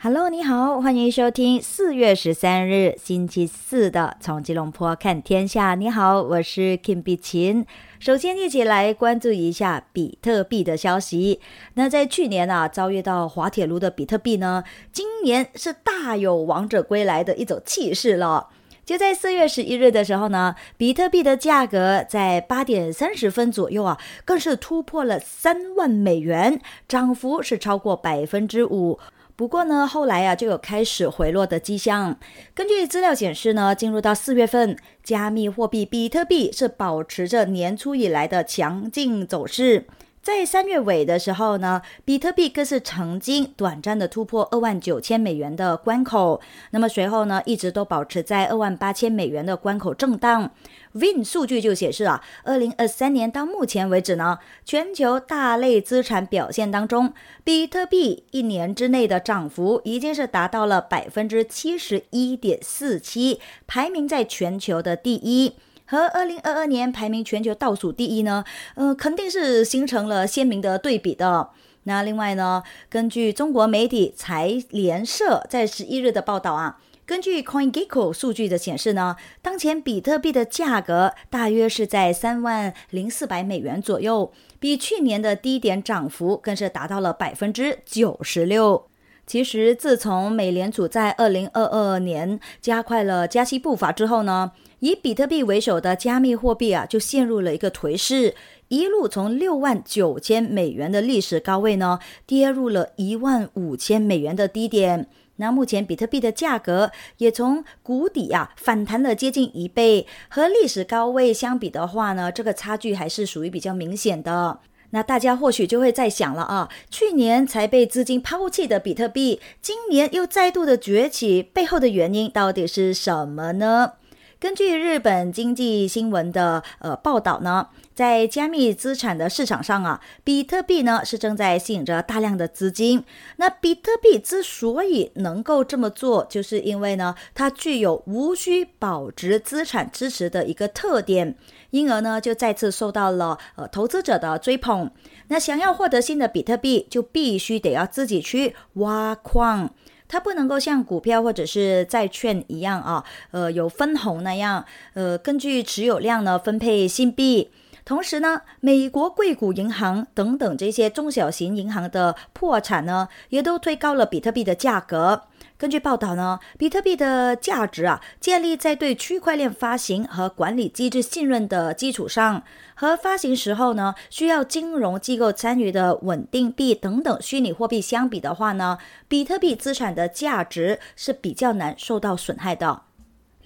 Hello，你好，欢迎收听四月十三日星期四的《从吉隆坡看天下》。你好，我是 Kim 碧琴。首先，一起来关注一下比特币的消息。那在去年啊，遭遇到滑铁卢的比特币呢，今年是大有王者归来的一种气势了。就在四月十一日的时候呢，比特币的价格在八点三十分左右啊，更是突破了三万美元，涨幅是超过百分之五。不过呢，后来啊就有开始回落的迹象。根据资料显示呢，进入到四月份，加密货币比特币是保持着年初以来的强劲走势。在三月尾的时候呢，比特币更是曾经短暂的突破二万九千美元的关口，那么随后呢，一直都保持在二万八千美元的关口震荡。Win 数据就显示啊，二零二三年到目前为止呢，全球大类资产表现当中，比特币一年之内的涨幅已经是达到了百分之七十一点四七，排名在全球的第一。和二零二二年排名全球倒数第一呢，呃，肯定是形成了鲜明的对比的。那另外呢，根据中国媒体财联社在十一日的报道啊，根据 CoinGecko 数据的显示呢，当前比特币的价格大约是在三万零四百美元左右，比去年的低点涨幅更是达到了百分之九十六。其实，自从美联储在二零二二年加快了加息步伐之后呢，以比特币为首的加密货币啊，就陷入了一个颓势，一路从六万九千美元的历史高位呢，跌入了一万五千美元的低点。那目前比特币的价格也从谷底啊反弹了接近一倍，和历史高位相比的话呢，这个差距还是属于比较明显的。那大家或许就会在想了啊，去年才被资金抛弃的比特币，今年又再度的崛起，背后的原因到底是什么呢？根据日本经济新闻的呃报道呢，在加密资产的市场上啊，比特币呢是正在吸引着大量的资金。那比特币之所以能够这么做，就是因为呢，它具有无需保值资产支持的一个特点。因而呢，就再次受到了呃投资者的追捧。那想要获得新的比特币，就必须得要自己去挖矿，它不能够像股票或者是债券一样啊，呃有分红那样，呃根据持有量呢分配新币。同时呢，美国硅谷银行等等这些中小型银行的破产呢，也都推高了比特币的价格。根据报道呢，比特币的价值啊，建立在对区块链发行和管理机制信任的基础上，和发行时候呢需要金融机构参与的稳定币等等虚拟货币相比的话呢，比特币资产的价值是比较难受到损害的。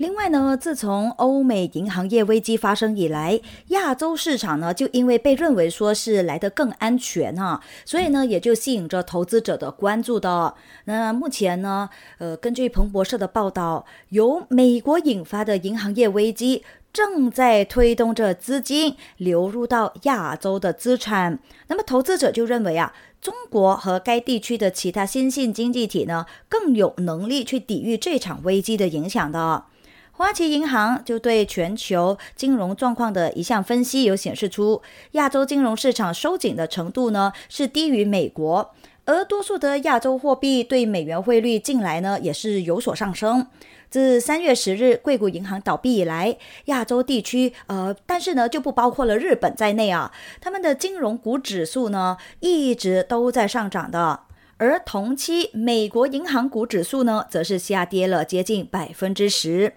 另外呢，自从欧美银行业危机发生以来，亚洲市场呢就因为被认为说是来得更安全哈、啊，所以呢也就吸引着投资者的关注的。那目前呢，呃，根据彭博社的报道，由美国引发的银行业危机。正在推动着资金流入到亚洲的资产，那么投资者就认为啊，中国和该地区的其他新兴经济体呢，更有能力去抵御这场危机的影响的。花旗银行就对全球金融状况的一项分析有显示出，亚洲金融市场收紧的程度呢是低于美国，而多数的亚洲货币对美元汇率近来呢也是有所上升。自三月十日硅谷银行倒闭以来，亚洲地区呃，但是呢就不包括了日本在内啊，他们的金融股指数呢一直都在上涨的。而同期美国银行股指数呢，则是下跌了接近百分之十。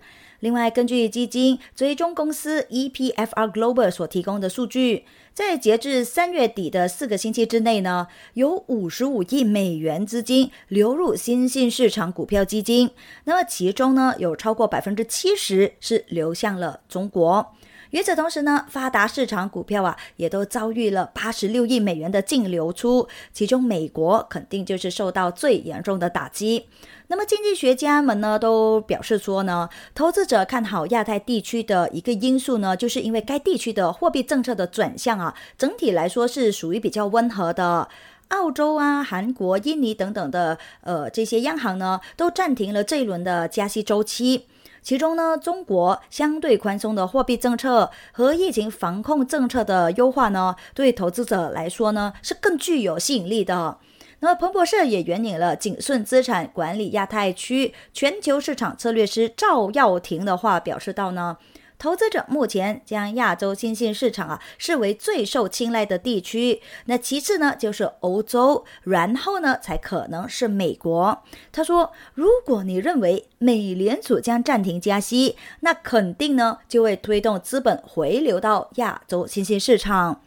另外，根据基金追踪公司 EPFR Global 所提供的数据，在截至三月底的四个星期之内呢，有五十五亿美元资金流入新兴市场股票基金。那么其中呢，有超过百分之七十是流向了中国。与此同时呢，发达市场股票啊也都遭遇了八十六亿美元的净流出，其中美国肯定就是受到最严重的打击。那么经济学家们呢都表示说呢，投资者看好亚太地区的一个因素呢，就是因为该地区的货币政策的转向啊，整体来说是属于比较温和的。澳洲啊、韩国、印尼等等的呃这些央行呢，都暂停了这一轮的加息周期。其中呢，中国相对宽松的货币政策和疫情防控政策的优化呢，对投资者来说呢，是更具有吸引力的。那么彭博社也援引了景顺资产管理亚太区全球市场策略师赵耀庭的话，表示到呢，投资者目前将亚洲新兴市场啊视为最受青睐的地区，那其次呢就是欧洲，然后呢才可能是美国。他说，如果你认为美联储将暂停加息，那肯定呢就会推动资本回流到亚洲新兴市场。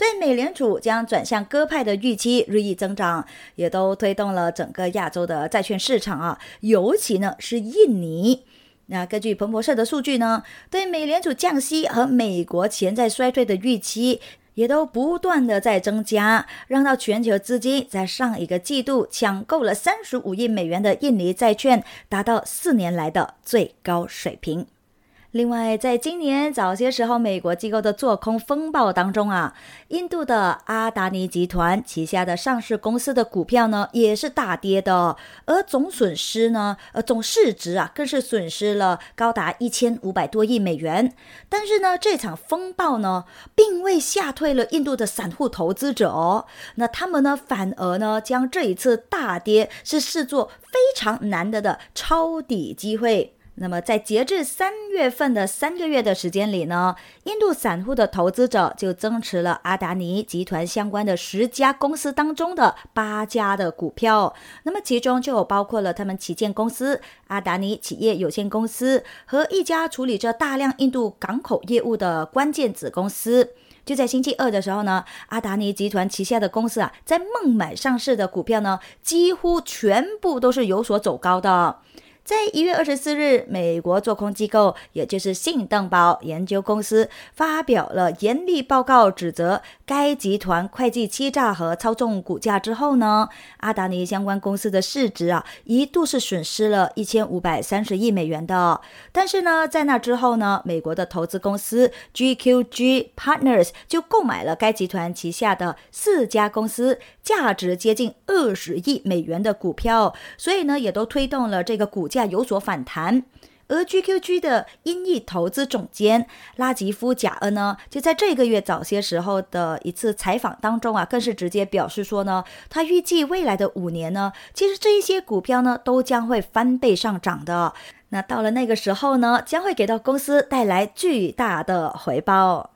对美联储将转向鸽派的预期日益增长，也都推动了整个亚洲的债券市场啊，尤其呢是印尼。那根据彭博社的数据呢，对美联储降息和美国潜在衰退的预期，也都不断的在增加，让到全球资金在上一个季度抢购了三十五亿美元的印尼债券，达到四年来的最高水平。另外，在今年早些时候，美国机构的做空风暴当中啊，印度的阿达尼集团旗下的上市公司的股票呢，也是大跌的，而总损失呢，呃，总市值啊，更是损失了高达一千五百多亿美元。但是呢，这场风暴呢，并未吓退了印度的散户投资者哦，那他们呢，反而呢，将这一次大跌是视作非常难得的抄底机会。那么，在截至三月份的三个月的时间里呢，印度散户的投资者就增持了阿达尼集团相关的十家公司当中的八家的股票。那么，其中就有包括了他们旗舰公司阿达尼企业有限公司和一家处理着大量印度港口业务的关键子公司。就在星期二的时候呢，阿达尼集团旗下的公司啊，在孟买上市的股票呢，几乎全部都是有所走高的。在一月二十四日，美国做空机构，也就是信登堡研究公司发表了严厉报告，指责该集团会计欺诈和操纵股价之后呢，阿达尼相关公司的市值啊，一度是损失了一千五百三十亿美元的。但是呢，在那之后呢，美国的投资公司 GQG Partners 就购买了该集团旗下的四家公司，价值接近二十亿美元的股票，所以呢，也都推动了这个股价。有所反弹，而 GQG 的英裔投资总监拉吉夫·贾恩呢，就在这个月早些时候的一次采访当中啊，更是直接表示说呢，他预计未来的五年呢，其实这一些股票呢，都将会翻倍上涨的。那到了那个时候呢，将会给到公司带来巨大的回报。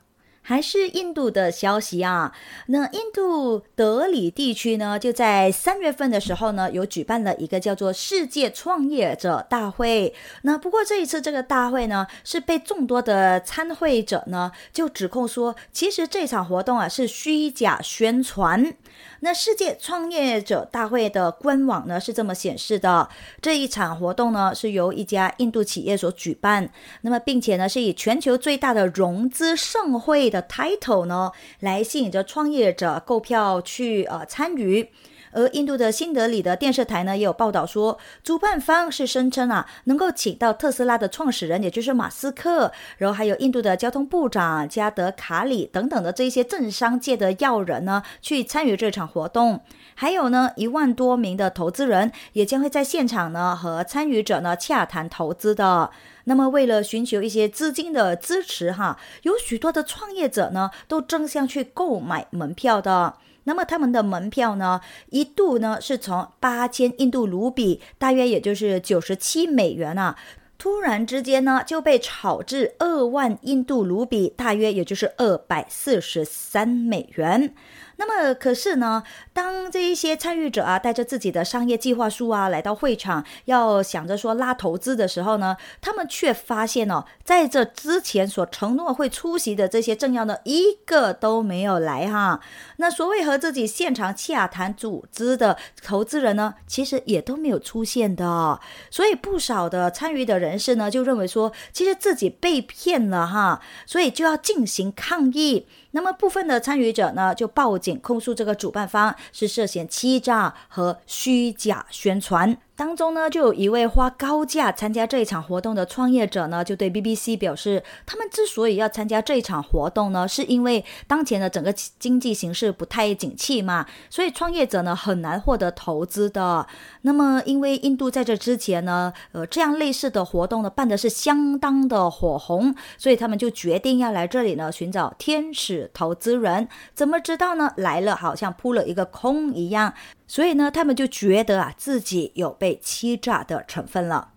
还是印度的消息啊，那印度德里地区呢，就在三月份的时候呢，有举办了一个叫做世界创业者大会。那不过这一次这个大会呢，是被众多的参会者呢就指控说，其实这场活动啊是虚假宣传。那世界创业者大会的官网呢是这么显示的：这一场活动呢是由一家印度企业所举办，那么并且呢是以全球最大的融资盛会的 title 呢来吸引着创业者购票去呃参与。而印度的新德里的电视台呢，也有报道说，主办方是声称啊，能够请到特斯拉的创始人，也就是马斯克，然后还有印度的交通部长加德卡里等等的这一些政商界的要人呢，去参与这场活动。还有呢，一万多名的投资人也将会在现场呢和参与者呢洽谈投资的。那么，为了寻求一些资金的支持，哈，有许多的创业者呢都争相去购买门票的。那么他们的门票呢，一度呢是从八千印度卢比，大约也就是九十七美元啊，突然之间呢就被炒至二万印度卢比，大约也就是二百四十三美元。那么，可是呢，当这一些参与者啊，带着自己的商业计划书啊，来到会场，要想着说拉投资的时候呢，他们却发现哦，在这之前所承诺会出席的这些政要呢，一个都没有来哈。那所谓和自己现场洽谈组织的投资人呢，其实也都没有出现的。所以不少的参与的人士呢，就认为说，其实自己被骗了哈，所以就要进行抗议。那么部分的参与者呢，就报警控诉这个主办方是涉嫌欺诈和虚假宣传。当中呢，就有一位花高价参加这一场活动的创业者呢，就对 BBC 表示，他们之所以要参加这一场活动呢，是因为当前的整个经济形势不太景气嘛，所以创业者呢很难获得投资的。那么，因为印度在这之前呢，呃，这样类似的活动呢办的是相当的火红，所以他们就决定要来这里呢寻找天使投资人。怎么知道呢？来了好像扑了一个空一样。所以呢，他们就觉得啊，自己有被欺诈的成分了。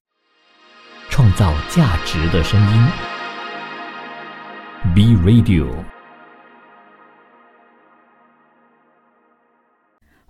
创造价值的声音，B Radio。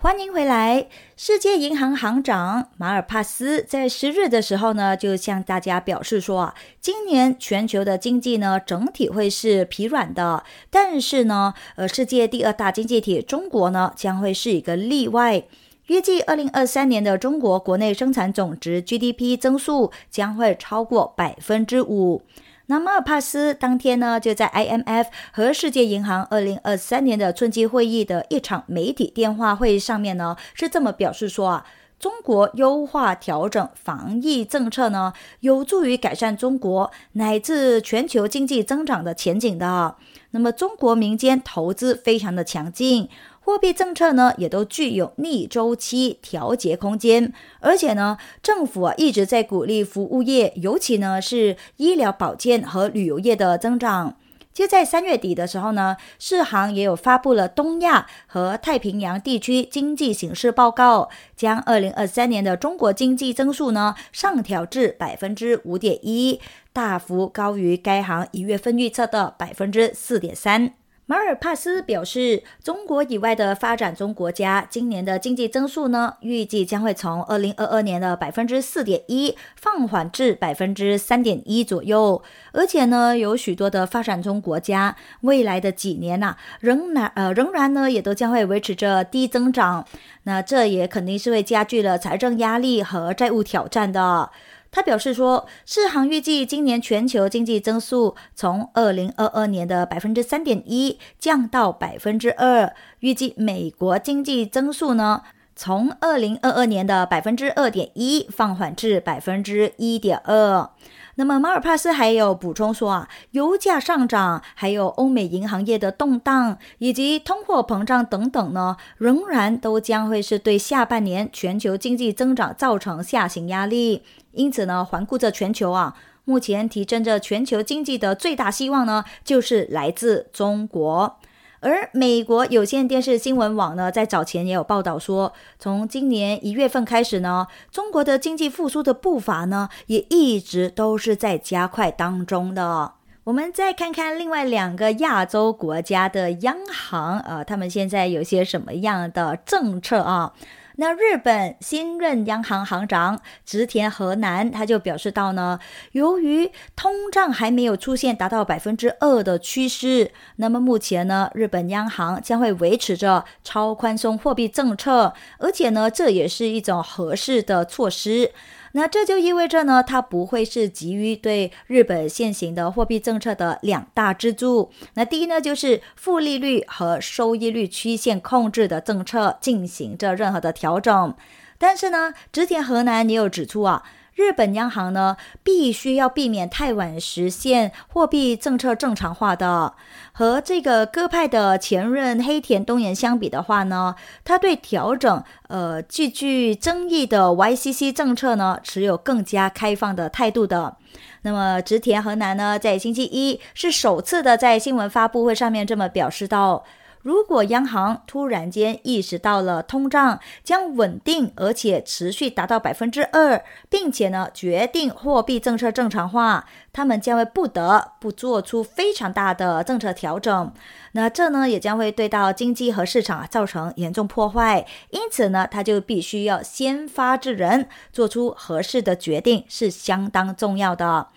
欢迎回来。世界银行行长马尔帕斯在十日的时候呢，就向大家表示说啊，今年全球的经济呢整体会是疲软的，但是呢，呃，世界第二大经济体中国呢将会是一个例外。预计二零二三年的中国国内生产总值 GDP 增速将会超过百分之五。那马尔帕斯当天呢，就在 IMF 和世界银行二零二三年的春季会议的一场媒体电话会上面呢，是这么表示说啊，中国优化调整防疫政策呢，有助于改善中国乃至全球经济增长的前景的。那么，中国民间投资非常的强劲。货币政策呢，也都具有逆周期调节空间，而且呢，政府啊一直在鼓励服务业，尤其呢是医疗保健和旅游业的增长。就在三月底的时候呢，世行也有发布了东亚和太平洋地区经济形势报告，将二零二三年的中国经济增速呢上调至百分之五点一，大幅高于该行一月份预测的百分之四点三。马尔帕斯表示，中国以外的发展中国家今年的经济增速呢，预计将会从二零二二年的百分之四点一放缓至百分之三点一左右。而且呢，有许多的发展中国家未来的几年呐，仍然呃仍然呢，也都将会维持着低增长。那这也肯定是会加剧了财政压力和债务挑战的。他表示说，世行预计今年全球经济增速从二零二二年的百分之三点一降到百分之二。预计美国经济增速呢，从二零二二年的百分之二点一放缓至百分之一点二。那么马尔帕斯还有补充说啊，油价上涨，还有欧美银行业的动荡，以及通货膨胀等等呢，仍然都将会是对下半年全球经济增长造成下行压力。因此呢，环顾着全球啊，目前提振着全球经济的最大希望呢，就是来自中国。而美国有线电视新闻网呢，在早前也有报道说，从今年一月份开始呢，中国的经济复苏的步伐呢，也一直都是在加快当中的。我们再看看另外两个亚洲国家的央行，呃，他们现在有些什么样的政策啊？那日本新任央行行长植田和男他就表示到呢，由于通胀还没有出现达到百分之二的趋势，那么目前呢，日本央行将会维持着超宽松货币政策，而且呢，这也是一种合适的措施。那这就意味着呢，它不会是急于对日本现行的货币政策的两大支柱。那第一呢，就是负利率和收益率曲线控制的政策进行着任何的调整。但是呢，直田河南也有指出啊。日本央行呢，必须要避免太晚实现货币政策正常化的。和这个鸽派的前任黑田东彦相比的话呢，他对调整呃极具争议的 YCC 政策呢，持有更加开放的态度的。那么植田和南呢，在星期一是首次的在新闻发布会上面这么表示到。如果央行突然间意识到了通胀将稳定而且持续达到百分之二，并且呢决定货币政策正常化，他们将会不得不做出非常大的政策调整。那这呢也将会对到经济和市场造成严重破坏。因此呢，他就必须要先发制人，做出合适的决定，是相当重要的。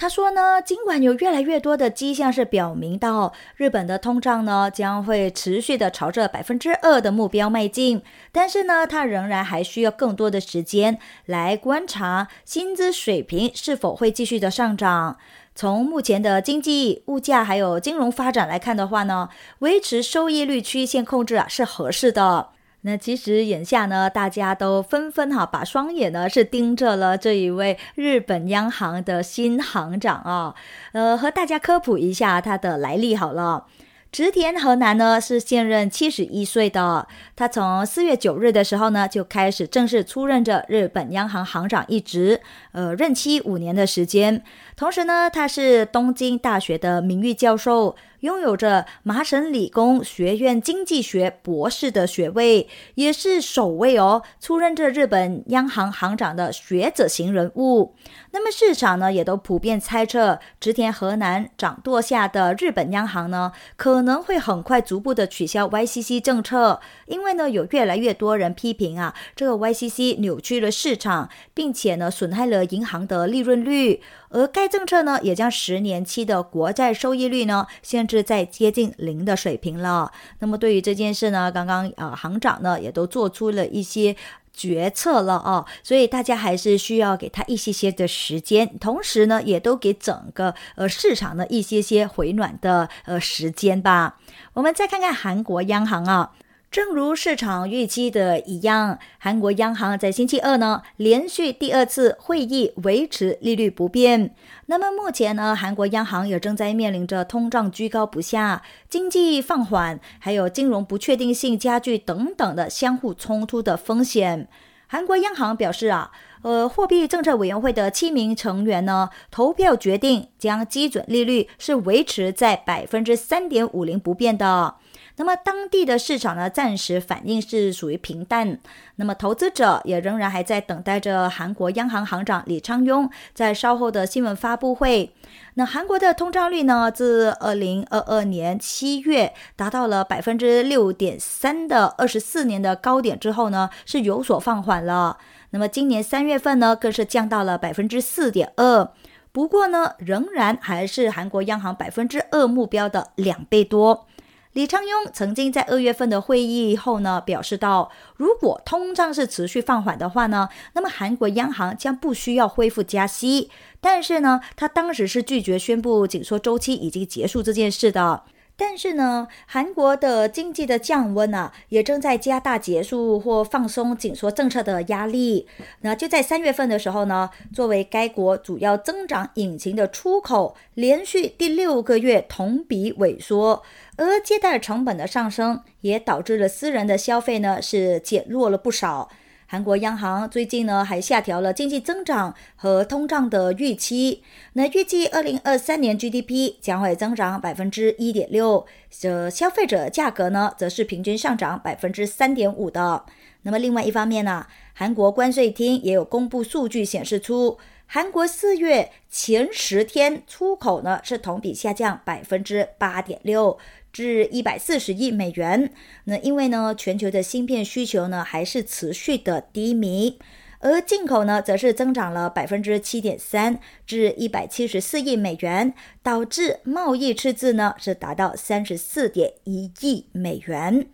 他说呢，尽管有越来越多的迹象是表明到日本的通胀呢将会持续的朝着百分之二的目标迈进，但是呢，他仍然还需要更多的时间来观察薪资水平是否会继续的上涨。从目前的经济、物价还有金融发展来看的话呢，维持收益率曲线控制啊是合适的。那其实眼下呢，大家都纷纷哈把双眼呢是盯着了这一位日本央行的新行长啊，呃，和大家科普一下他的来历好了。植田和南呢是现任七十一岁的，他从四月九日的时候呢就开始正式出任着日本央行行长一职，呃，任期五年的时间。同时呢，他是东京大学的名誉教授。拥有着麻省理工学院经济学博士的学位，也是首位哦出任这日本央行行长的学者型人物。那么市场呢，也都普遍猜测，植田河南掌舵下的日本央行呢，可能会很快逐步的取消 YCC 政策，因为呢，有越来越多人批评啊，这个 YCC 扭曲了市场，并且呢，损害了银行的利润率。而该政策呢，也将十年期的国债收益率呢限制在接近零的水平了。那么对于这件事呢，刚刚呃行长呢也都做出了一些决策了啊，所以大家还是需要给他一些些的时间，同时呢也都给整个呃市场的一些些回暖的呃时间吧。我们再看看韩国央行啊。正如市场预期的一样，韩国央行在星期二呢连续第二次会议维持利率不变。那么目前呢，韩国央行也正在面临着通胀居高不下、经济放缓，还有金融不确定性加剧等等的相互冲突的风险。韩国央行表示啊，呃，货币政策委员会的七名成员呢投票决定将基准利率是维持在百分之三点五零不变的。那么当地的市场呢，暂时反应是属于平淡。那么投资者也仍然还在等待着韩国央行行长李昌镛在稍后的新闻发布会。那韩国的通胀率呢，自二零二二年七月达到了百分之六点三的二十四年的高点之后呢，是有所放缓了。那么今年三月份呢，更是降到了百分之四点二。不过呢，仍然还是韩国央行百分之二目标的两倍多。李昌镛曾经在二月份的会议后呢，表示到，如果通胀是持续放缓的话呢，那么韩国央行将不需要恢复加息。但是呢，他当时是拒绝宣布紧缩周期已经结束这件事的。但是呢，韩国的经济的降温啊，也正在加大结束或放松紧缩政策的压力。那就在三月份的时候呢，作为该国主要增长引擎的出口，连续第六个月同比萎缩，而借贷成本的上升，也导致了私人的消费呢是减弱了不少。韩国央行最近呢还下调了经济增长和通胀的预期，那预计二零二三年 GDP 将会增长百分之一点六，这消费者价格呢则是平均上涨百分之三点五的。那么另外一方面呢，韩国关税厅也有公布数据显示出，韩国四月前十天出口呢是同比下降百分之八点六。至一百四十亿美元。那因为呢，全球的芯片需求呢还是持续的低迷，而进口呢则是增长了百分之七点三，至一百七十四亿美元，导致贸易赤字呢是达到三十四点一亿美元。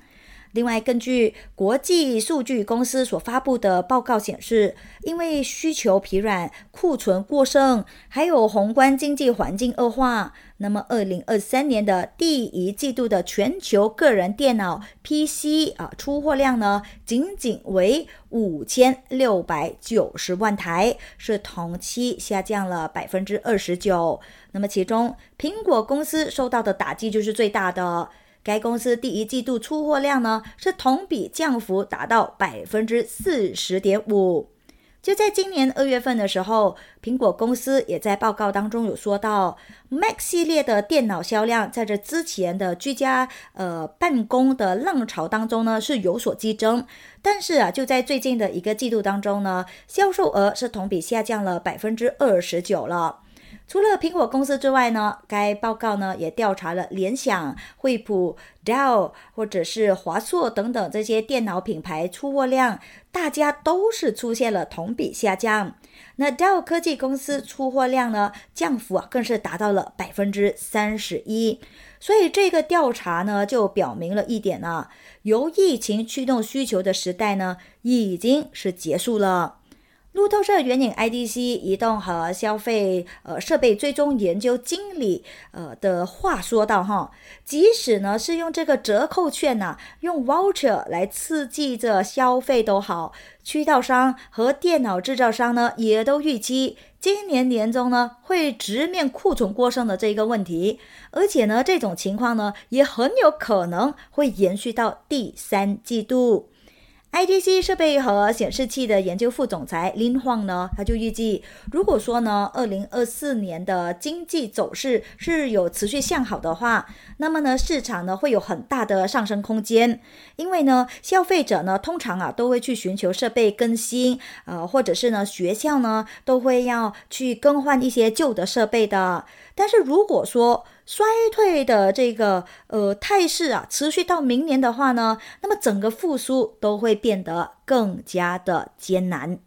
另外，根据国际数据公司所发布的报告显示，因为需求疲软、库存过剩，还有宏观经济环境恶化，那么二零二三年的第一季度的全球个人电脑 PC 啊出货量呢，仅仅为五千六百九十万台，是同期下降了百分之二十九。那么其中，苹果公司受到的打击就是最大的。该公司第一季度出货量呢是同比降幅达到百分之四十点五。就在今年二月份的时候，苹果公司也在报告当中有说到，Mac 系列的电脑销量在这之前的居家呃办公的浪潮当中呢是有所激增，但是啊，就在最近的一个季度当中呢，销售额是同比下降了百分之二十九了。除了苹果公司之外呢，该报告呢也调查了联想、惠普、Dell 或者是华硕等等这些电脑品牌出货量，大家都是出现了同比下降。那 Dell 科技公司出货量呢降幅啊更是达到了百分之三十一。所以这个调查呢就表明了一点啊，由疫情驱动需求的时代呢已经是结束了。路透社援引 IDC 移动和消费呃设备追踪研究经理呃的话说到哈，即使呢是用这个折扣券呐，用 voucher 来刺激着消费都好，渠道商和电脑制造商呢也都预期今年年中呢会直面库存过剩的这一个问题，而且呢这种情况呢也很有可能会延续到第三季度。ITC 设备和显示器的研究副总裁林晃呢，他就预计，如果说呢，二零二四年的经济走势是有持续向好的话，那么呢，市场呢会有很大的上升空间，因为呢，消费者呢通常啊都会去寻求设备更新，呃，或者是呢学校呢都会要去更换一些旧的设备的。但是如果说，衰退的这个呃态势啊，持续到明年的话呢，那么整个复苏都会变得更加的艰难。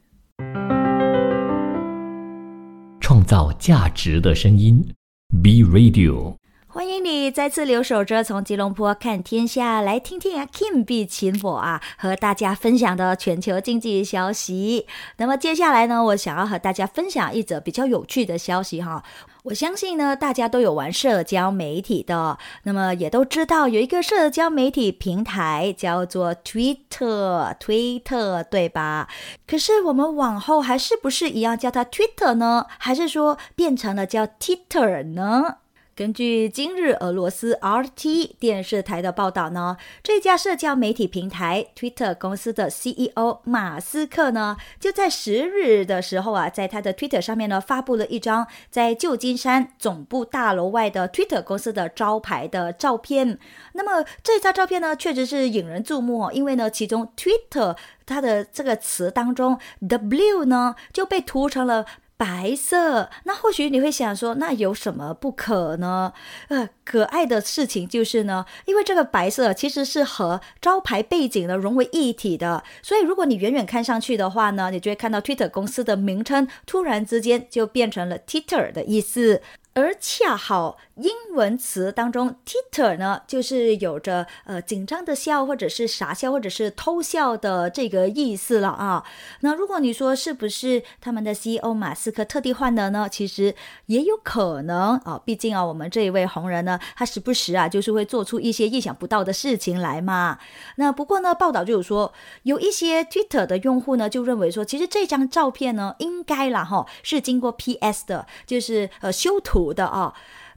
创造价值的声音，B Radio。欢迎你再次留守着从吉隆坡看天下，来听听啊 Kim 比请我啊和大家分享的全球经济消息。那么接下来呢，我想要和大家分享一则比较有趣的消息哈。我相信呢，大家都有玩社交媒体的，那么也都知道有一个社交媒体平台叫做 Twitter，Twitter 对吧？可是我们往后还是不是一样叫它 Twitter 呢？还是说变成了叫 Titter 呢？根据今日俄罗斯 RT 电视台的报道呢，这家社交媒体平台 Twitter 公司的 CEO 马斯克呢，就在十日的时候啊，在他的 Twitter 上面呢，发布了一张在旧金山总部大楼外的 Twitter 公司的招牌的照片。那么这张照片呢，确实是引人注目哦，因为呢，其中 Twitter 它的这个词当中 W 呢，就被涂成了。白色，那或许你会想说，那有什么不可呢？呃，可爱的事情就是呢，因为这个白色其实是和招牌背景呢融为一体的，所以如果你远远看上去的话呢，你就会看到 Twitter 公司的名称突然之间就变成了 Twitter 的意思。而恰好英文词当中，titter 呢，就是有着呃紧张的笑，或者是傻笑，或者是偷笑的这个意思了啊。那如果你说是不是他们的 CEO 马斯克特地换的呢？其实也有可能啊，毕竟啊，我们这一位红人呢，他时不时啊，就是会做出一些意想不到的事情来嘛。那不过呢，报道就有说，有一些 Twitter 的用户呢，就认为说，其实这张照片呢，应该啦哈，是经过 PS 的，就是呃修图。的啊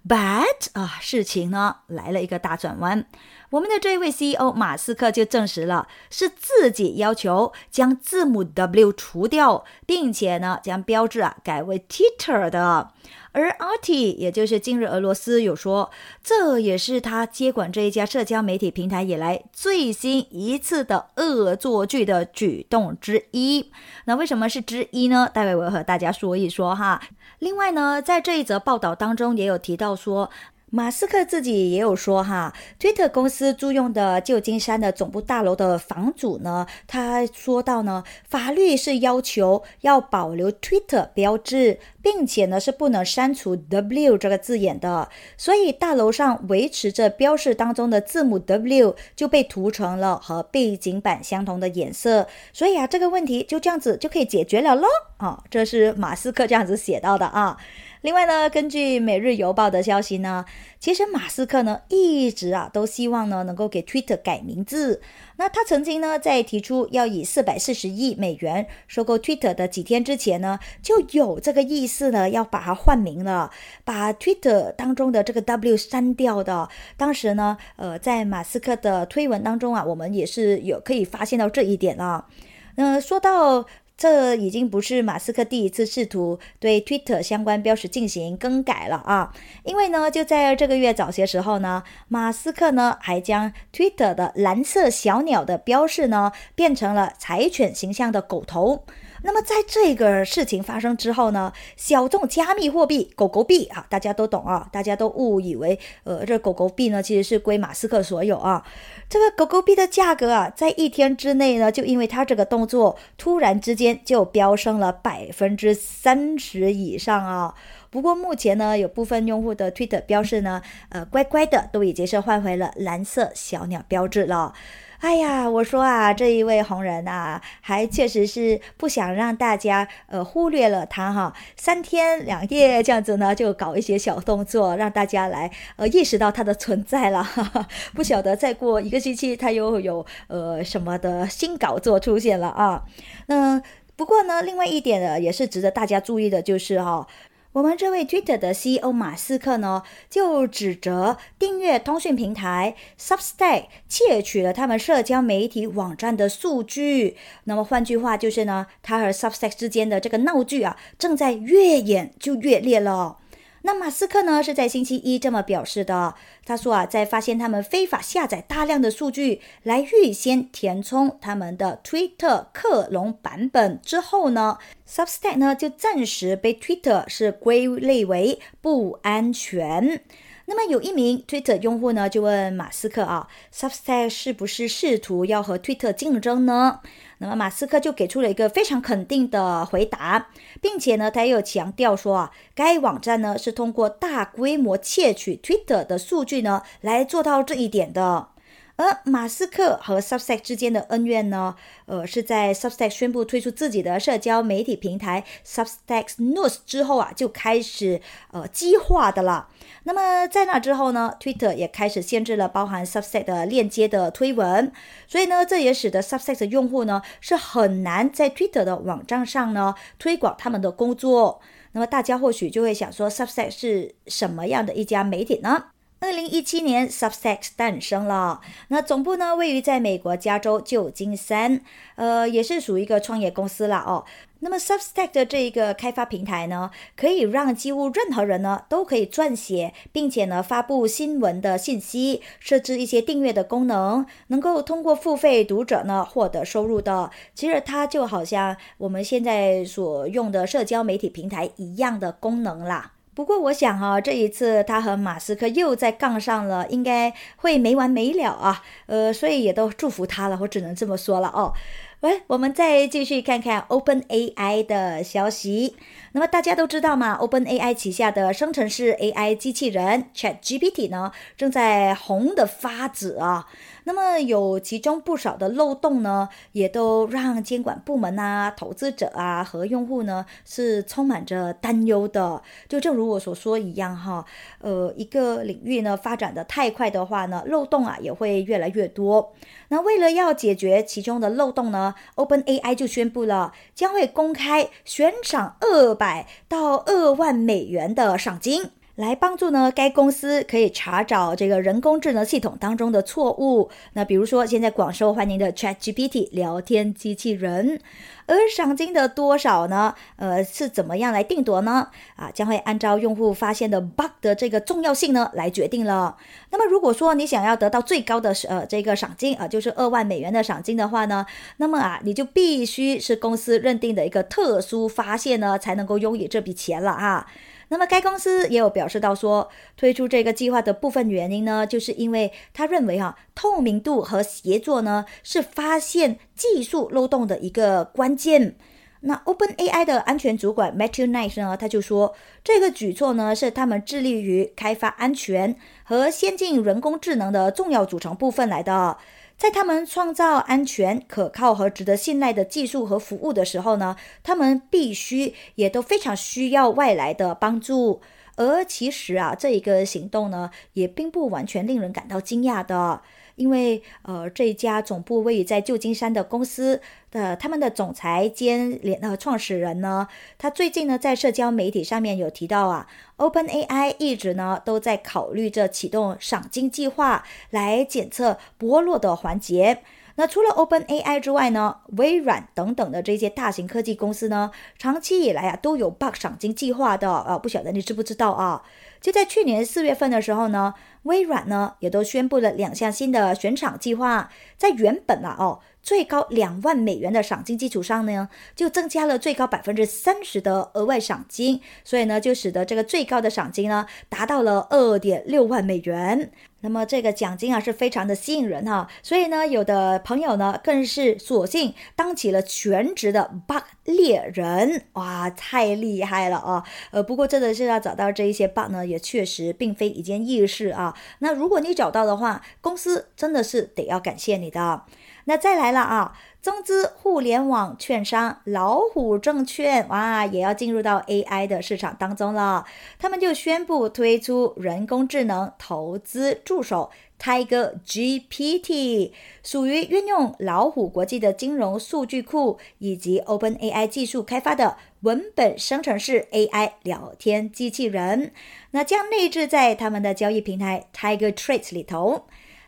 ，but 啊，事情呢来了一个大转弯。我们的这一位 CEO 马斯克就证实了，是自己要求将字母 W 除掉，并且呢将标志啊改为 Twitter 的。而 RT 也就是近日俄罗斯有说，这也是他接管这一家社交媒体平台以来最新一次的恶作剧的举动之一。那为什么是之一呢？待会我要和大家说一说哈。另外呢，在这一则报道当中也有提到说。马斯克自己也有说哈推特公司租用的旧金山的总部大楼的房主呢，他说到呢，法律是要求要保留 Twitter 标志，并且呢是不能删除 W 这个字眼的，所以大楼上维持着标识当中的字母 W 就被涂成了和背景板相同的颜色，所以啊这个问题就这样子就可以解决了喽啊，这是马斯克这样子写到的啊。另外呢，根据《每日邮报》的消息呢，其实马斯克呢一直啊都希望呢能够给 Twitter 改名字。那他曾经呢在提出要以四百四十亿美元收购 Twitter 的几天之前呢，就有这个意思呢要把它换名了，把 Twitter 当中的这个 W 删掉的。当时呢，呃，在马斯克的推文当中啊，我们也是有可以发现到这一点啊。那说到。这已经不是马斯克第一次试图对 Twitter 相关标识进行更改了啊！因为呢，就在这个月早些时候呢，马斯克呢还将 Twitter 的蓝色小鸟的标识呢变成了柴犬形象的狗头。那么在这个事情发生之后呢，小众加密货币狗狗币啊，大家都懂啊，大家都误以为呃这狗狗币呢其实是归马斯克所有啊。这个狗狗币的价格啊，在一天之内呢，就因为它这个动作，突然之间就飙升了百分之三十以上啊。不过目前呢，有部分用户的 Twitter 标识呢，呃，乖乖的都已经是换回了蓝色小鸟标志了。哎呀，我说啊，这一位红人啊，还确实是不想让大家呃忽略了他哈，三天两夜这样子呢，就搞一些小动作，让大家来呃意识到他的存在了。不晓得再过一个星期，他又有呃什么的新搞作出现了啊？那不过呢，另外一点呢，也是值得大家注意的，就是哈。我们这位 Twitter 的 CEO 马斯克呢，就指责订阅通讯平台 Substack 窃取了他们社交媒体网站的数据。那么换句话就是呢，他和 Substack 之间的这个闹剧啊，正在越演就越烈了。那马斯克呢是在星期一这么表示的。他说啊，在发现他们非法下载大量的数据来预先填充他们的 Twitter 克隆版本之后呢，Substack 呢就暂时被 Twitter 是归类为不安全。那么有一名 Twitter 用户呢就问马斯克啊，Substack 是不是试图要和 Twitter 竞争呢？那么马斯克就给出了一个非常肯定的回答，并且呢，他又强调说啊，该网站呢是通过大规模窃取 Twitter 的数据呢来做到这一点的。而马斯克和 Substack 之间的恩怨呢，呃，是在 Substack 宣布推出自己的社交媒体平台 Substack News 之后啊，就开始呃激化的了。那么在那之后呢，Twitter 也开始限制了包含 Substack 的链接的推文，所以呢，这也使得 Substack 的用户呢是很难在 Twitter 的网站上呢推广他们的工作。那么大家或许就会想说，Substack 是什么样的一家媒体呢？二零一七年，Substack 诞生了。那总部呢，位于在美国加州旧金山，呃，也是属于一个创业公司了哦。那么，Substack 的这一个开发平台呢，可以让几乎任何人呢都可以撰写，并且呢发布新闻的信息，设置一些订阅的功能，能够通过付费读者呢获得收入的。其实它就好像我们现在所用的社交媒体平台一样的功能啦。不过我想哈，这一次他和马斯克又在杠上了，应该会没完没了啊。呃，所以也都祝福他了，我只能这么说了哦。喂，我们再继续看看 Open AI 的消息。那么大家都知道嘛，Open AI 旗下的生成式 AI 机器人 Chat GPT 呢，正在红的发紫啊。那么有其中不少的漏洞呢，也都让监管部门啊、投资者啊和用户呢是充满着担忧的。就正如我所说一样哈，呃，一个领域呢发展的太快的话呢，漏洞啊也会越来越多。那为了要解决其中的漏洞呢，Open AI 就宣布了将会公开悬赏二百到二万美元的赏金。来帮助呢，该公司可以查找这个人工智能系统当中的错误。那比如说，现在广受欢迎的 ChatGPT 聊天机器人，而赏金的多少呢？呃，是怎么样来定夺呢？啊，将会按照用户发现的 bug 的这个重要性呢来决定了。那么，如果说你想要得到最高的呃这个赏金啊，就是二万美元的赏金的话呢，那么啊，你就必须是公司认定的一个特殊发现呢，才能够拥有这笔钱了啊。那么该公司也有表示到说，推出这个计划的部分原因呢，就是因为他认为哈，透明度和协作呢是发现技术漏洞的一个关键。那 Open AI 的安全主管 Matthew Knight 呢，他就说，这个举措呢是他们致力于开发安全和先进人工智能的重要组成部分来的。在他们创造安全、可靠和值得信赖的技术和服务的时候呢，他们必须也都非常需要外来的帮助。而其实啊，这一个行动呢，也并不完全令人感到惊讶的。因为呃，这家总部位于在旧金山的公司的他们的总裁兼联呃创始人呢，他最近呢在社交媒体上面有提到啊，Open AI 一直呢都在考虑着启动赏金计划来检测剥落的环节。那除了 Open AI 之外呢，微软等等的这些大型科技公司呢，长期以来啊都有 bug 赏金计划的啊，不晓得你知不知道啊？就在去年四月份的时候呢，微软呢也都宣布了两项新的悬赏计划，在原本啊哦。最高两万美元的赏金基础上呢，就增加了最高百分之三十的额外赏金，所以呢，就使得这个最高的赏金呢达到了二点六万美元。那么这个奖金啊是非常的吸引人哈，所以呢，有的朋友呢更是索性当起了全职的 bug 猎人，哇，太厉害了啊！呃，不过真的是要找到这一些 bug 呢，也确实并非一件易事啊。那如果你找到的话，公司真的是得要感谢你的。那再来了啊！中资互联网券商老虎证券哇，也要进入到 AI 的市场当中了。他们就宣布推出人工智能投资助手 Tiger GPT，属于运用老虎国际的金融数据库以及 OpenAI 技术开发的文本生成式 AI 聊天机器人。那将内置在他们的交易平台 Tiger Trade 里头。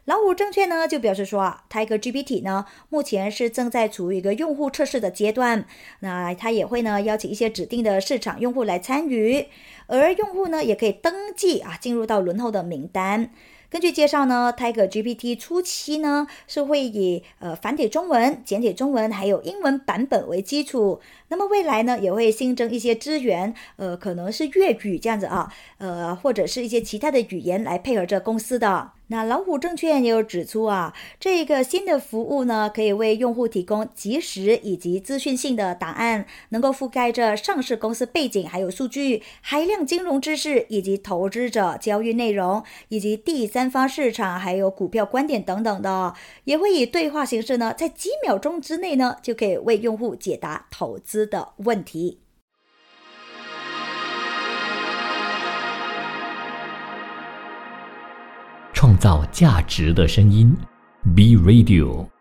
老虎证券呢就表示说啊，Tiger GPT 呢目前是正在处于一个用户测试的阶段，那它也会呢邀请一些指定的市场用户来参与，而用户呢也可以登记啊进入到轮候的名单。根据介绍呢，Tiger GPT 初期呢是会以呃繁体中文、简体中文还有英文版本为基础，那么未来呢也会新增一些资源，呃可能是粤语这样子啊，呃或者是一些其他的语言来配合这公司的。那老虎证券也有指出啊，这个新的服务呢，可以为用户提供及时以及资讯性的答案，能够覆盖着上市公司背景、还有数据、海量金融知识以及投资者交易内容，以及第三方市场还有股票观点等等的，也会以对话形式呢，在几秒钟之内呢，就可以为用户解答投资的问题。创造价值的声音，B Radio。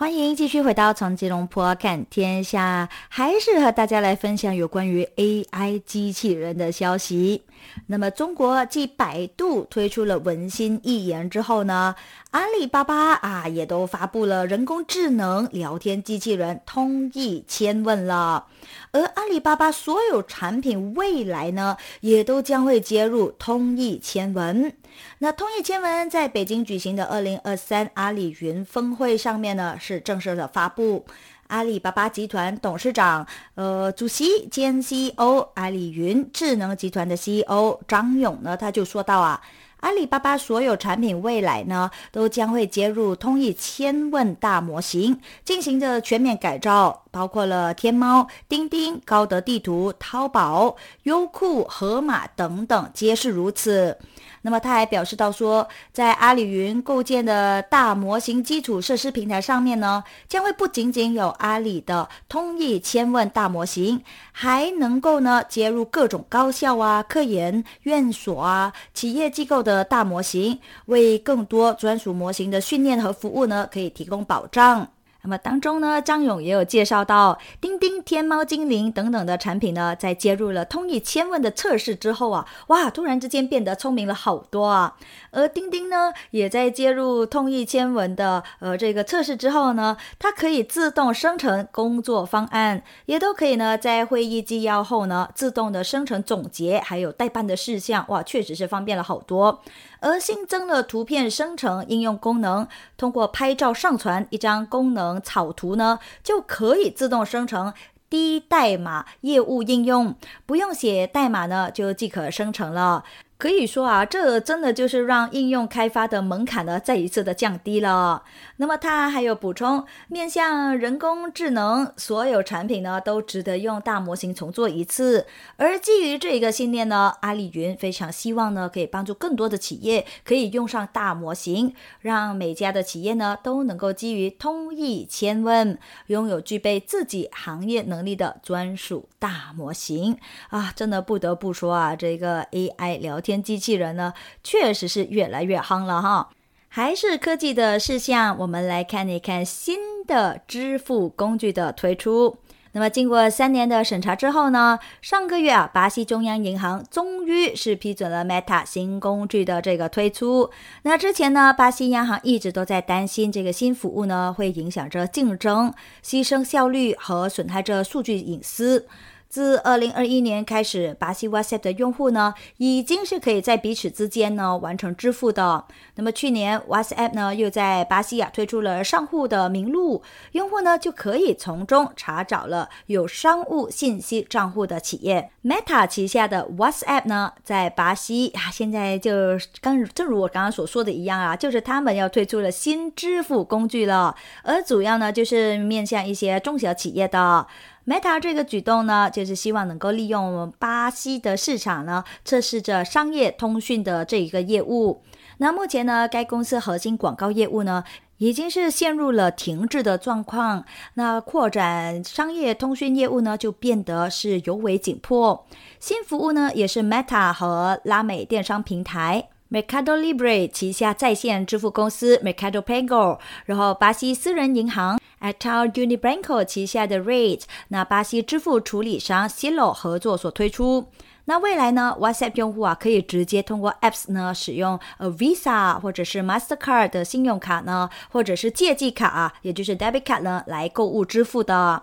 欢迎继续回到从吉隆坡看天下，还是和大家来分享有关于 AI 机器人的消息。那么，中国继百度推出了文心一言之后呢，阿里巴巴啊也都发布了人工智能聊天机器人通义千问了。而阿里巴巴所有产品未来呢，也都将会接入通义千问。那通义千文在北京举行的二零二三阿里云峰会上面呢，是正式的发布。阿里巴巴集团董事长、呃主席兼 CEO，阿里云智能集团的 CEO 张勇呢，他就说到啊，阿里巴巴所有产品未来呢，都将会接入通义千问大模型，进行着全面改造，包括了天猫、钉钉、高德地图、淘宝、优酷、盒马等等，皆是如此。那么他还表示到说，在阿里云构建的大模型基础设施平台上面呢，将会不仅仅有阿里的通义千问大模型，还能够呢接入各种高校啊、科研院所啊、企业机构的大模型，为更多专属模型的训练和服务呢，可以提供保障。那么当中呢，张勇也有介绍到，钉钉、天猫精灵等等的产品呢，在接入了通义千问的测试之后啊，哇，突然之间变得聪明了好多啊。而钉钉呢，也在接入通义千问的呃这个测试之后呢，它可以自动生成工作方案，也都可以呢在会议纪要后呢，自动的生成总结，还有代办的事项，哇，确实是方便了好多。而新增了图片生成应用功能，通过拍照上传一张功能草图呢，就可以自动生成低代码业务应用，不用写代码呢，就即可生成了。可以说啊，这真的就是让应用开发的门槛呢再一次的降低了。那么他还有补充，面向人工智能，所有产品呢都值得用大模型重做一次。而基于这一个信念呢，阿里云非常希望呢可以帮助更多的企业可以用上大模型，让每家的企业呢都能够基于通义千问，拥有具备自己行业能力的专属大模型啊！真的不得不说啊，这个 AI 聊天。机器人呢，确实是越来越夯了哈。还是科技的事项，我们来看一看新的支付工具的推出。那么，经过三年的审查之后呢，上个月啊，巴西中央银行终于是批准了 Meta 新工具的这个推出。那之前呢，巴西央行一直都在担心这个新服务呢会影响着竞争、牺牲效率和损害着数据隐私。自二零二一年开始，巴西 WhatsApp 的用户呢，已经是可以在彼此之间呢完成支付的。那么去年 WhatsApp 呢，又在巴西啊推出了商户的名录，用户呢就可以从中查找了有商务信息账户的企业。Meta 旗下的 WhatsApp 呢，在巴西啊，现在就刚正如我刚刚所说的一样啊，就是他们要推出了新支付工具了，而主要呢就是面向一些中小企业的。Meta 这个举动呢，就是希望能够利用巴西的市场呢，测试着商业通讯的这一个业务。那目前呢，该公司核心广告业务呢，已经是陷入了停滞的状况。那扩展商业通讯业务呢，就变得是尤为紧迫。新服务呢，也是 Meta 和拉美电商平台 Mercado Libre 旗下在线支付公司 Mercado Pago，然后巴西私人银行。a t a l Unibanco 旗下的 Rate，那巴西支付处理商 Cielo 合作所推出。那未来呢，WhatsApp 用户啊可以直接通过 Apps 呢使用呃 Visa 或者是 Mastercard 的信用卡呢，或者是借记卡啊，也就是 Debit Card 呢来购物支付的。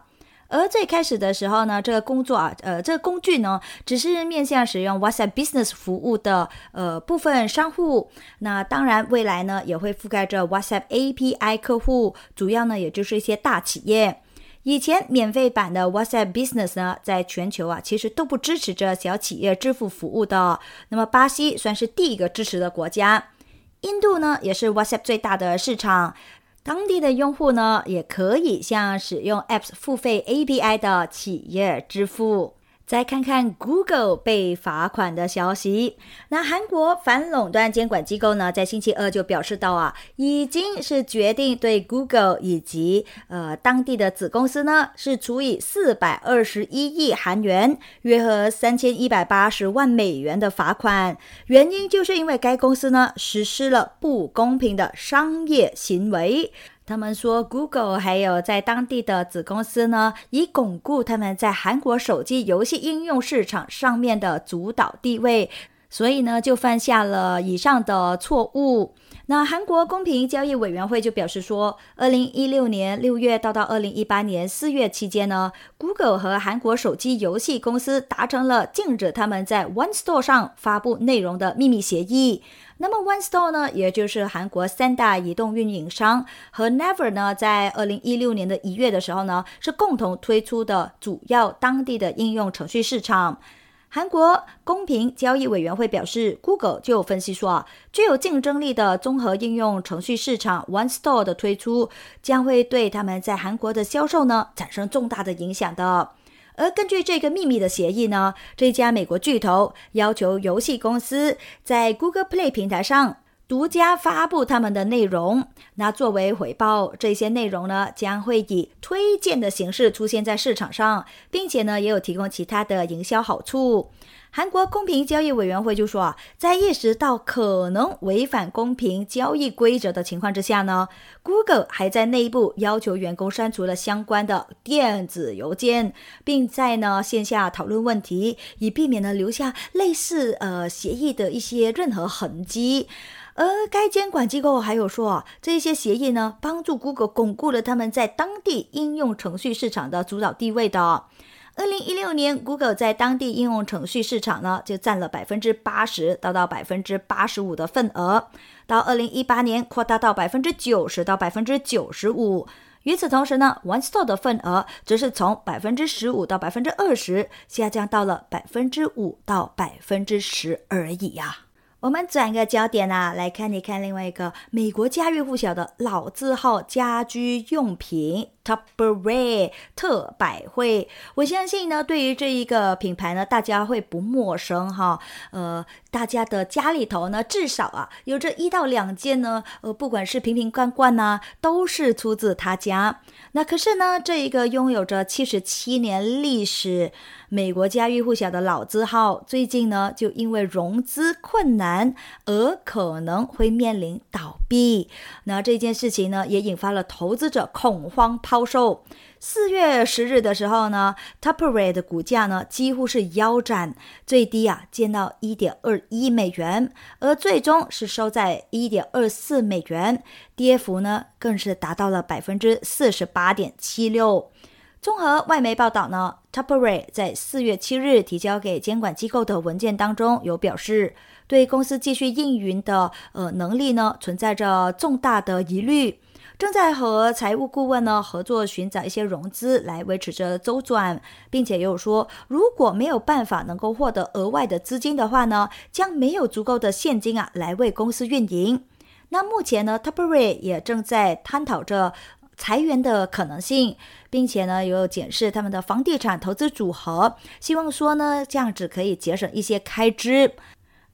而最开始的时候呢，这个工作啊，呃，这个工具呢，只是面向使用 WhatsApp Business 服务的呃部分商户。那当然，未来呢也会覆盖着 WhatsApp API 客户，主要呢也就是一些大企业。以前免费版的 WhatsApp Business 呢，在全球啊其实都不支持着小企业支付服务的。那么巴西算是第一个支持的国家，印度呢也是 WhatsApp 最大的市场。当地的用户呢，也可以向使用 Apps 付费 API 的企业支付。再看看 Google 被罚款的消息。那韩国反垄断监管机构呢，在星期二就表示到啊，已经是决定对 Google 以及呃当地的子公司呢，是处以四百二十一亿韩元，约合三千一百八十万美元的罚款。原因就是因为该公司呢，实施了不公平的商业行为。他们说，Google 还有在当地的子公司呢，以巩固他们在韩国手机游戏应用市场上面的主导地位，所以呢，就犯下了以上的错误。那韩国公平交易委员会就表示说，二零一六年六月到到二零一八年四月期间呢，Google 和韩国手机游戏公司达成了禁止他们在 One Store 上发布内容的秘密协议。那么 One Store 呢，也就是韩国三大移动运营商和 Never 呢，在二零一六年的一月的时候呢，是共同推出的主要当地的应用程序市场。韩国公平交易委员会表示，Google 就分析说啊，具有竞争力的综合应用程序市场 One Store 的推出，将会对他们在韩国的销售呢产生重大的影响的。而根据这个秘密的协议呢，这家美国巨头要求游戏公司在 Google Play 平台上。独家发布他们的内容，那作为回报，这些内容呢将会以推荐的形式出现在市场上，并且呢也有提供其他的营销好处。韩国公平交易委员会就说啊，在意识到可能违反公平交易规则的情况之下呢，Google 还在内部要求员工删除了相关的电子邮件，并在呢线下讨论问题，以避免呢留下类似呃协议的一些任何痕迹。而该监管机构还有说啊，这些协议呢，帮助 Google 巩固了他们在当地应用程序市场的主导地位的。二零一六年，Google 在当地应用程序市场呢，就占了百分之八十到到百分之八十五的份额。到二零一八年，扩大到百分之九十到百分之九十五。与此同时呢，One Store 的份额则是从百分之十五到百分之二十，下降到了百分之五到百分之十而已呀。我们转个焦点啊，来看一看另外一个美国家喻户晓的老字号家居用品。Tupperware 特百惠，我相信呢，对于这一个品牌呢，大家会不陌生哈。呃，大家的家里头呢，至少啊，有这一到两件呢，呃，不管是瓶瓶罐罐呐，都是出自他家。那可是呢，这一个拥有着七十七年历史、美国家喻户晓的老字号，最近呢，就因为融资困难而可能会面临倒闭。那这件事情呢，也引发了投资者恐慌抛。售四月十日的时候呢，Tupperware 的股价呢几乎是腰斩，最低啊见到一点二一美元，而最终是收在一点二四美元，跌幅呢更是达到了百分之四十八点七六。综合外媒报道呢，Tupperware 在四月七日提交给监管机构的文件当中有表示，对公司继续运营的呃能力呢存在着重大的疑虑。正在和财务顾问呢合作，寻找一些融资来维持着周转，并且也有说，如果没有办法能够获得额外的资金的话呢，将没有足够的现金啊来为公司运营。那目前呢 t u p p e r a 也正在探讨着裁员的可能性，并且呢有检视他们的房地产投资组合，希望说呢这样子可以节省一些开支。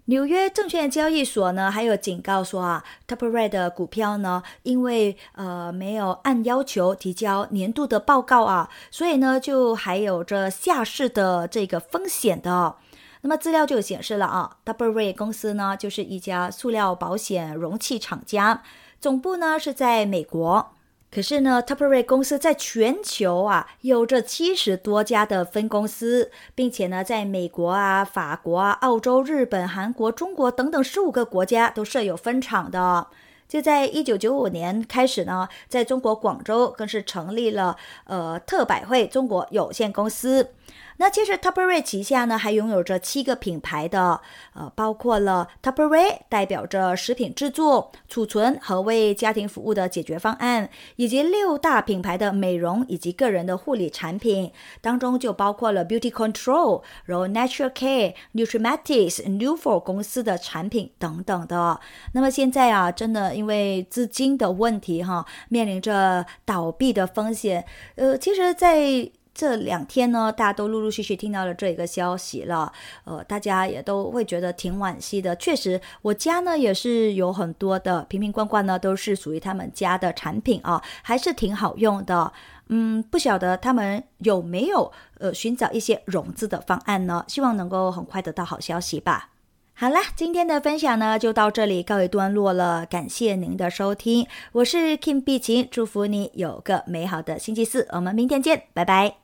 纽约证券交易所呢，还有警告说啊 t u p p e r a r e 的股票呢，因为呃没有按要求提交年度的报告啊，所以呢就还有着下市的这个风险的。那么资料就显示了啊 t u p p e r a r e 公司呢就是一家塑料保险容器厂家，总部呢是在美国。可是呢 t u p p e r a r e 公司在全球啊有着七十多家的分公司，并且呢，在美国啊、法国啊、澳洲、日本、韩国、中国等等十五个国家都设有分厂的。就在一九九五年开始呢，在中国广州更是成立了呃特百惠中国有限公司。那其实 Tupperware 旗下呢还拥有着七个品牌的，呃，包括了 Tupperware 代表着食品制作、储存和为家庭服务的解决方案，以及六大品牌的美容以及个人的护理产品，当中就包括了 Beauty Control、然后 Natural Care、Nutrimatics、Newfor 公司的产品等等的。那么现在啊，真的因为资金的问题哈，面临着倒闭的风险。呃，其实，在这两天呢，大家都陆陆续续听到了这一个消息了，呃，大家也都会觉得挺惋惜的。确实，我家呢也是有很多的瓶瓶罐罐呢，都是属于他们家的产品啊，还是挺好用的。嗯，不晓得他们有没有呃寻找一些融资的方案呢？希望能够很快得到好消息吧。好啦，今天的分享呢就到这里告一段落了，感谢您的收听，我是 Kim 碧琴，祝福你有个美好的星期四，我们明天见，拜拜。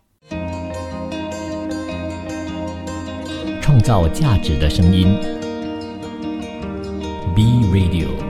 创造价值的声音，B Radio。